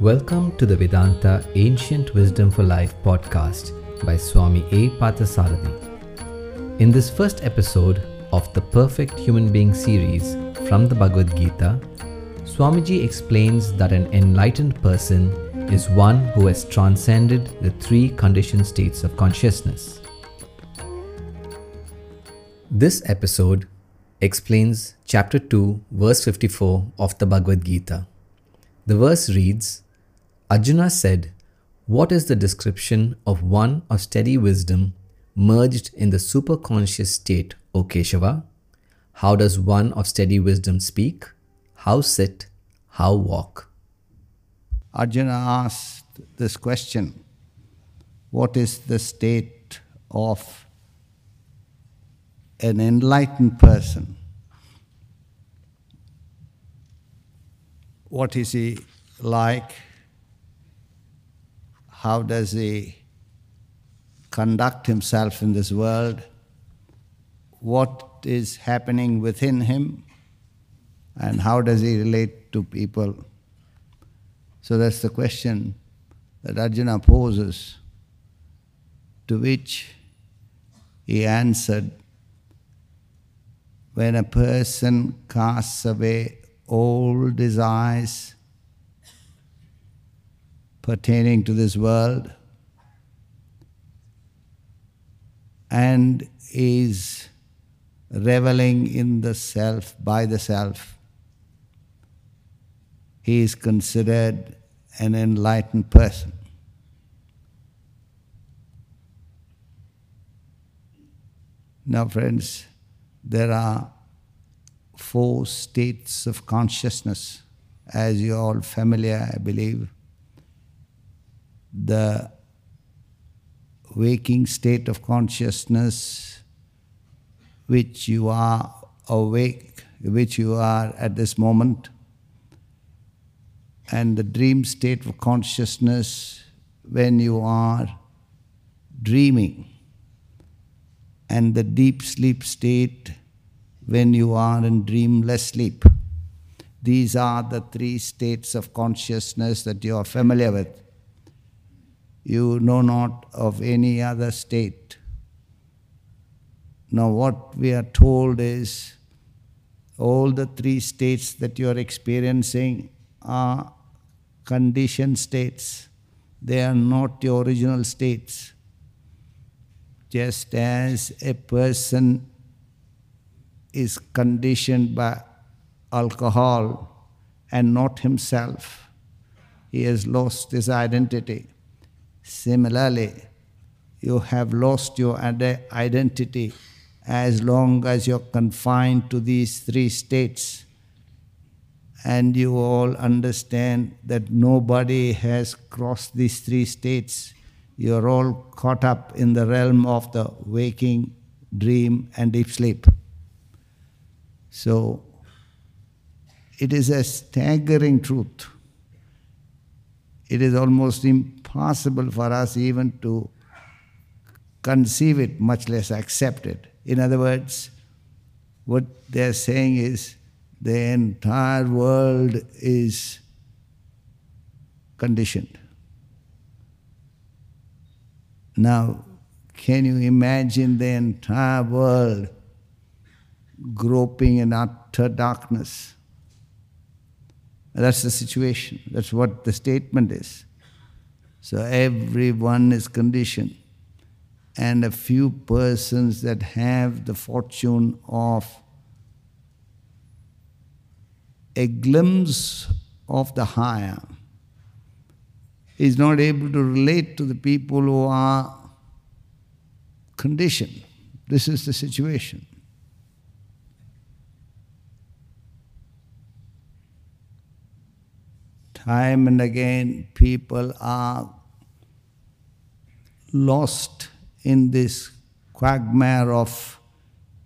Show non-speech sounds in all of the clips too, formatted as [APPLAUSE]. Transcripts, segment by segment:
Welcome to the Vedanta Ancient Wisdom for Life podcast by Swami A. Parthasarathy. In this first episode of the Perfect Human Being series from the Bhagavad Gita, Swamiji explains that an enlightened person is one who has transcended the three conditioned states of consciousness. This episode explains chapter 2, verse 54 of the Bhagavad Gita. The verse reads Arjuna said, What is the description of one of steady wisdom merged in the superconscious state, O Keshava? How does one of steady wisdom speak? How sit? How walk? Arjuna asked this question What is the state of an enlightened person? What is he like? How does he conduct himself in this world? What is happening within him? And how does he relate to people? So that's the question that Arjuna poses, to which he answered when a person casts away all desires pertaining to this world and is reveling in the self by the self, he is considered an enlightened person. Now, friends, there are four states of consciousness, as you're all familiar, I believe. The waking state of consciousness, which you are awake, which you are at this moment, and the dream state of consciousness when you are dreaming, and the deep sleep state when you are in dreamless sleep. These are the three states of consciousness that you are familiar with. You know not of any other state. Now, what we are told is all the three states that you are experiencing are conditioned states. They are not your original states. Just as a person is conditioned by alcohol and not himself. He has lost his identity. Similarly, you have lost your identity as long as you're confined to these three states. And you all understand that nobody has crossed these three states. You're all caught up in the realm of the waking, dream, and deep sleep. So, it is a staggering truth. It is almost impossible for us even to conceive it, much less accept it. In other words, what they're saying is the entire world is conditioned. Now, can you imagine the entire world groping in utter darkness? That's the situation. That's what the statement is. So everyone is conditioned. And a few persons that have the fortune of a glimpse of the higher is not able to relate to the people who are conditioned. This is the situation. Time and again, people are lost in this quagmire of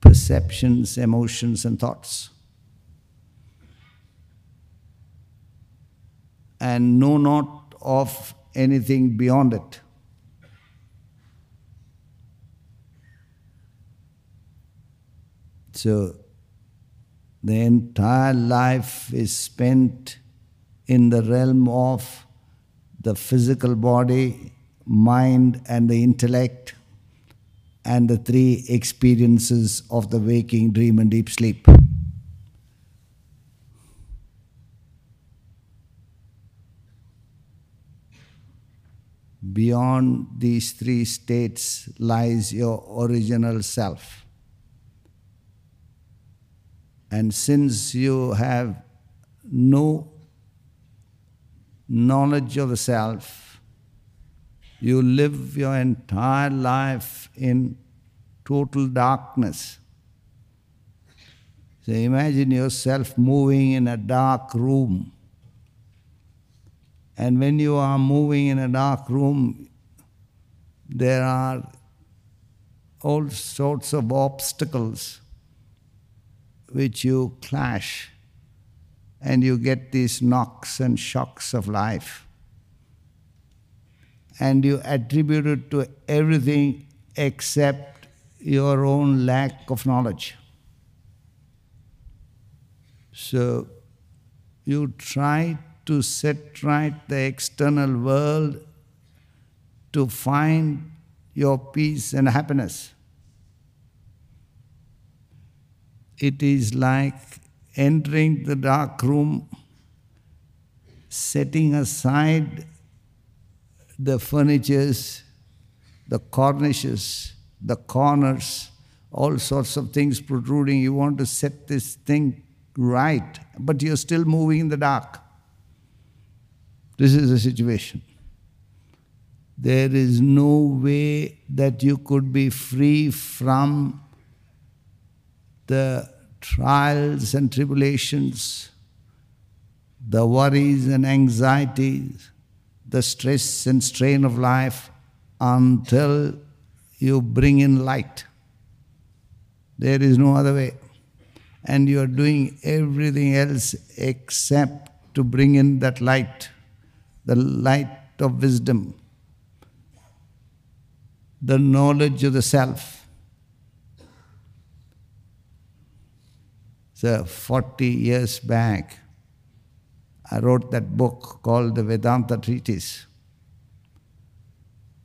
perceptions, emotions, and thoughts. And know not of anything beyond it. So, the entire life is spent in the realm of the physical body, mind, and the intellect, and the three experiences of the waking, dream, and deep sleep. Beyond these three states lies your original self. And since you have no knowledge of the self, you live your entire life in total darkness. So imagine yourself moving in a dark room and when you are moving in a dark room, there are all sorts of obstacles which you clash and you get these knocks and shocks of life. And you attribute it to everything except your own lack of knowledge. So you try to set right the external world to find your peace and happiness. It is like entering the dark room, setting aside the furnitures, the cornices, the corners, all sorts of things protruding. You want to set this thing right, but you're still moving in the dark. This is the situation. There is no way that you could be free from the trials and tribulations, the worries and anxieties, the stress and strain of life until you bring in light. There is no other way. And you are doing everything else except to bring in that light the light of wisdom, the knowledge of the self. So, 40 years back, I wrote that book called the Vedanta Treatise.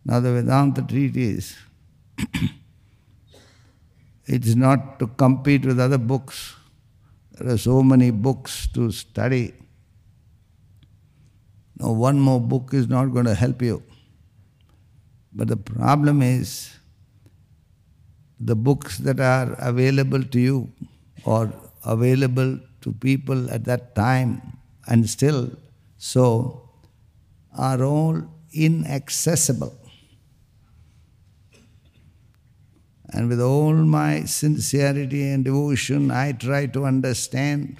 Now, the Vedanta Treatise, [CLEARS THROAT] it's not to compete with other books. There are so many books to study. No, one more book is not going to help you. But the problem is the books that are available to you or available to people at that time and still so are all inaccessible. And with all my sincerity and devotion, I try to understand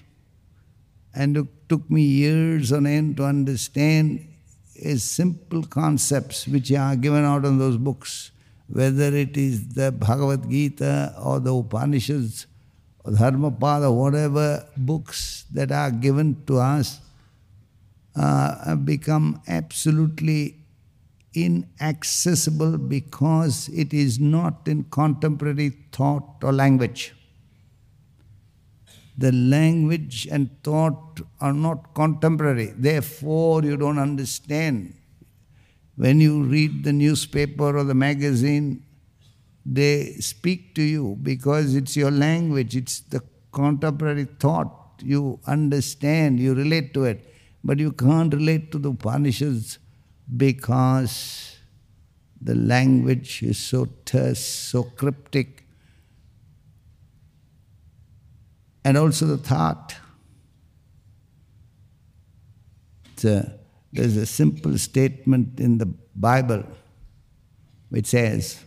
and it took me years on end to understand a simple concepts which are given out in those books, whether it is the Bhagavad Gita or the Upanishads Dharmapada, whatever books that are given to us uh, become absolutely inaccessible because it is not in contemporary thought or language the language and thought are not contemporary. Therefore, you don't understand. When you read the newspaper or the magazine, they speak to you because it's your language, it's the contemporary thought. You understand, you relate to it. But you can't relate to the Upanishads because the language is so terse, so cryptic, and also the thought. A, there's a simple statement in the Bible which says,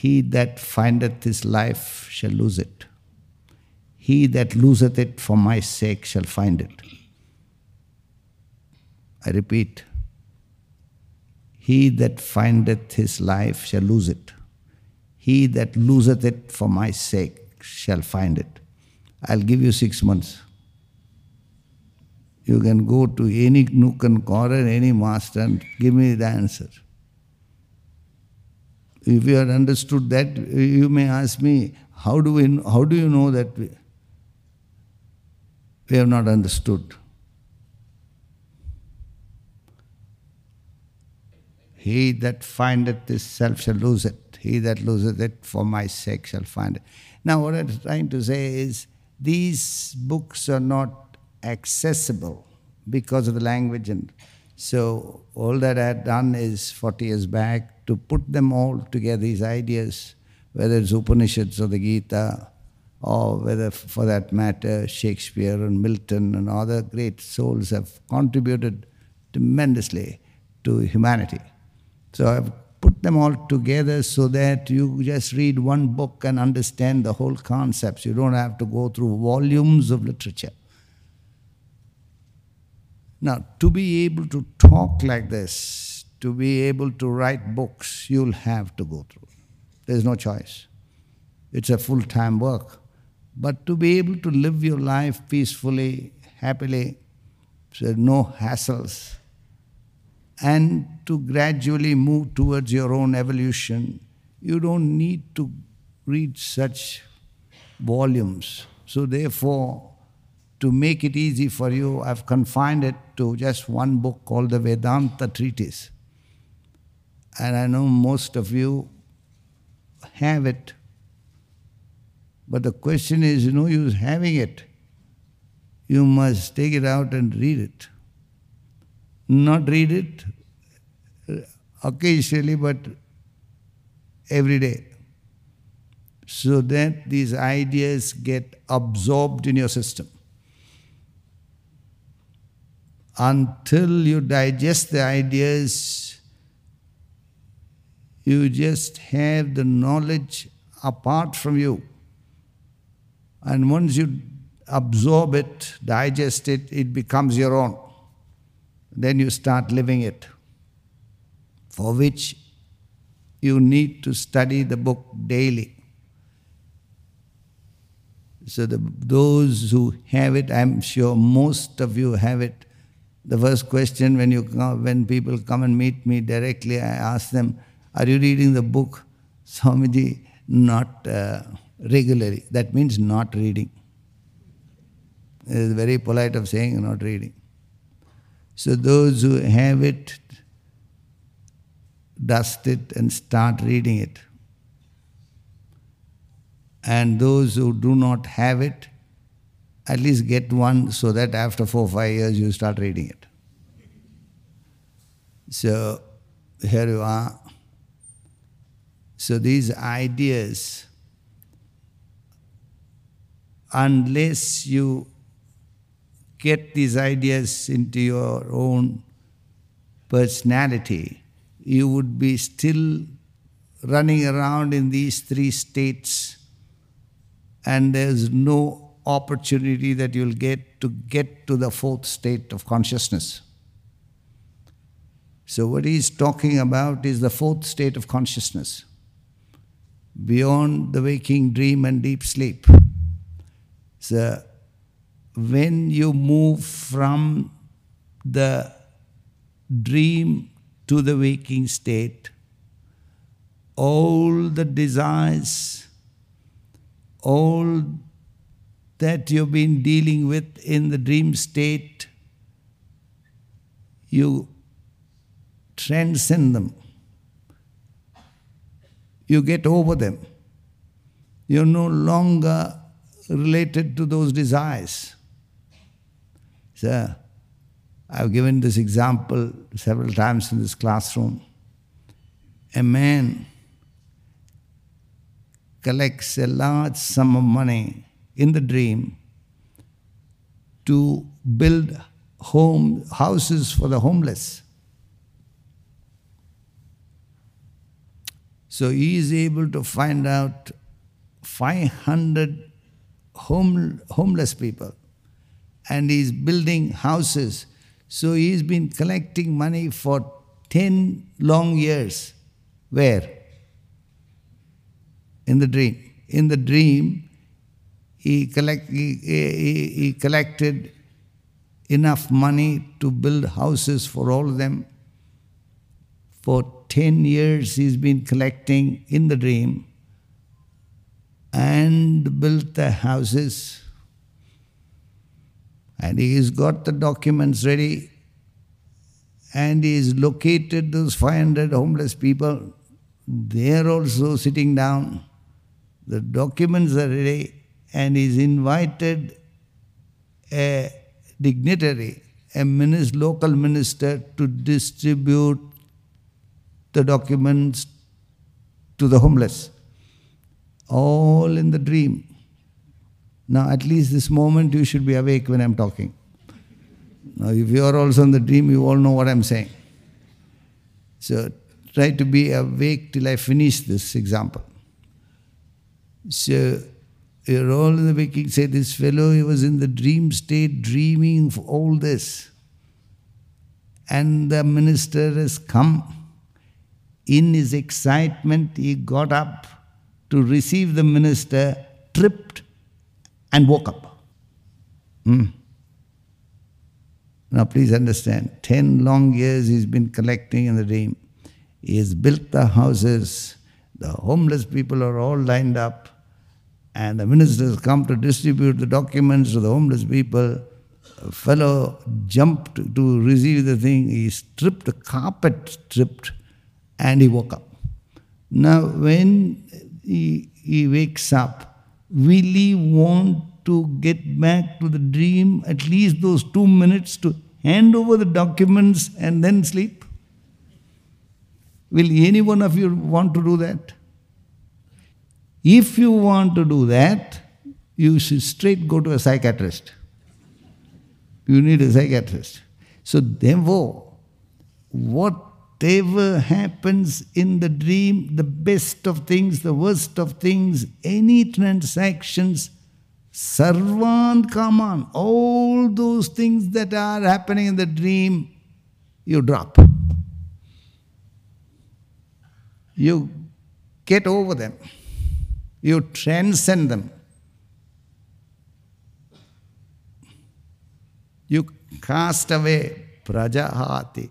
He that findeth his life shall lose it. He that loseth it for my sake shall find it. I repeat, He that findeth his life shall lose it. He that loseth it for my sake shall find it. I'll give you six months. You can go to any nook and corner, any master, and give me the answer if you have understood that, you may ask me, how do, we, how do you know that we, we have not understood? He that findeth this self shall lose it. He that loseth it for my sake shall find it. Now, what I'm trying to say is these books are not accessible because of the language and so, all that I had done is 40 years back to put them all together, these ideas, whether it's Upanishads or the Gita, or whether, for that matter, Shakespeare and Milton and other great souls have contributed tremendously to humanity. So I've put them all together so that you just read one book and understand the whole concepts. You don't have to go through volumes of literature. Now, to be able to talk like this, to be able to write books, you'll have to go through. There's no choice. It's a full time work. But to be able to live your life peacefully, happily, so no hassles, and to gradually move towards your own evolution, you don't need to read such volumes. So, therefore, to make it easy for you, I've confined it to just one book called the Vedanta Treatise. And I know most of you have it. But the question is no use having it. You must take it out and read it. Not read it uh, occasionally, but every day. So that these ideas get absorbed in your system. Until you digest the ideas, you just have the knowledge apart from you. And once you absorb it, digest it, it becomes your own. Then you start living it, for which you need to study the book daily. So, the, those who have it, I'm sure most of you have it. The first question when you come, when people come and meet me directly, I ask them, "Are you reading the book?" [LAUGHS] Swamiji, not uh, regularly. That means not reading. It is very polite of saying not reading. So those who have it, dust it and start reading it. And those who do not have it, at least get one so that after four or five years you start reading it. So here you are. So these ideas, unless you get these ideas into your own personality, you would be still running around in these three states, and there's no opportunity that you'll get to get to the fourth state of consciousness. So, what he's talking about is the fourth state of consciousness, beyond the waking dream and deep sleep. So, when you move from the dream to the waking state, all the desires, all that you've been dealing with in the dream state, you transcend them. You get over them. You're no longer related to those desires. So, I've given this example several times in this classroom. A man collects a large sum of money in the dream to build home houses for the homeless. So he is able to find out 500 home, homeless people and he's building houses. So he's been collecting money for 10 long years. Where? In the dream. In the dream, he, collect, he, he, he collected enough money to build houses for all of them. For 10 years, he's been collecting in the dream and built the houses and he's got the documents ready and he is located those 500 homeless people. They are also sitting down. The documents are ready, and he's invited a dignitary, a minister, local minister, to distribute the documents to the homeless. All in the dream. Now, at least this moment, you should be awake when I'm talking. Now, if you are also in the dream, you all know what I'm saying. So, try to be awake till I finish this example. So, you're all in the waking say this fellow he was in the dream state dreaming of all this. And the minister has come. In his excitement he got up to receive the minister tripped and woke up. Hmm. now please understand 10 long years he's been collecting in the dream. He has built the houses. The homeless people are all lined up and the ministers come to distribute the documents to the homeless people. A fellow jumped to receive the thing, he stripped, the carpet stripped, and he woke up. Now, when he, he wakes up, will he want to get back to the dream at least those two minutes to hand over the documents and then sleep? Will any one of you want to do that? If you want to do that, you should straight go to a psychiatrist. You need a psychiatrist. So, therefore, whatever happens in the dream, the best of things, the worst of things, any transactions, sarvan kaman, all those things that are happening in the dream, you drop. You get over them. You transcend them. You cast away prajahati.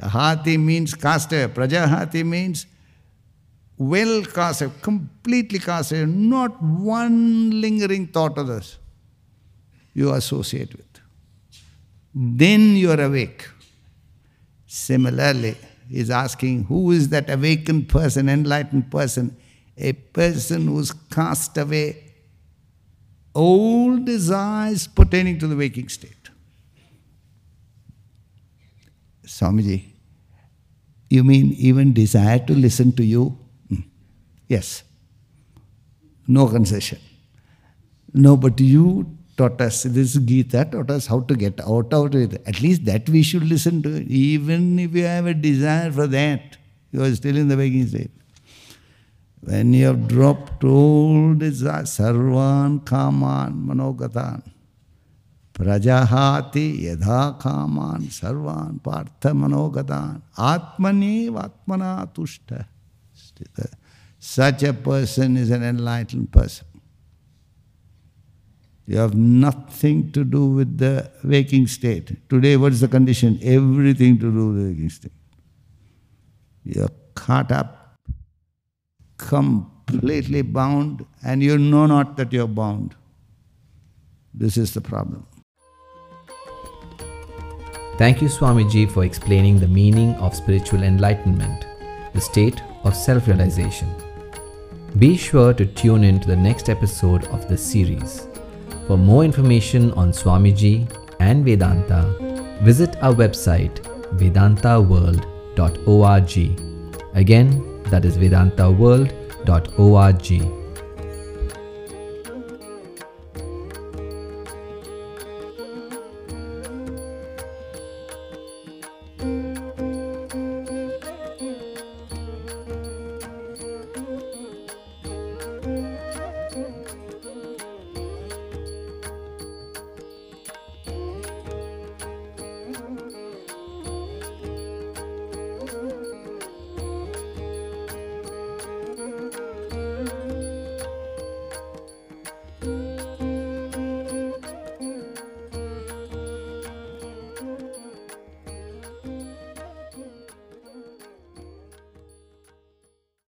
Hati means cast away. Prajahati means well cast away, completely cast away, not one lingering thought of this you associate with. Then you are awake. Similarly, he's asking who is that awakened person, enlightened person? A person who's cast away all desires pertaining to the waking state. Swamiji, you mean even desire to listen to you? Hmm. Yes. No concession. No, but you taught us, this Gita taught us how to get out of it. At least that we should listen to. Even if you have a desire for that, you are still in the waking state. When you have dropped all desire, sarvan kaman manogatan, prajahati yadha kaman sarvan partha manogatan, atmani atmana tushta. Such a person is an enlightened person. You have nothing to do with the waking state. Today, what is the condition? Everything to do with the waking state. You are caught up completely bound and you know not that you're bound. This is the problem. Thank you, Swamiji, for explaining the meaning of spiritual enlightenment, the state of self realization. Be sure to tune in to the next episode of this series. For more information on Swamiji and Vedanta, visit our website vedantaworld.org. Again, that is vedantaworld.org www.ecc.org.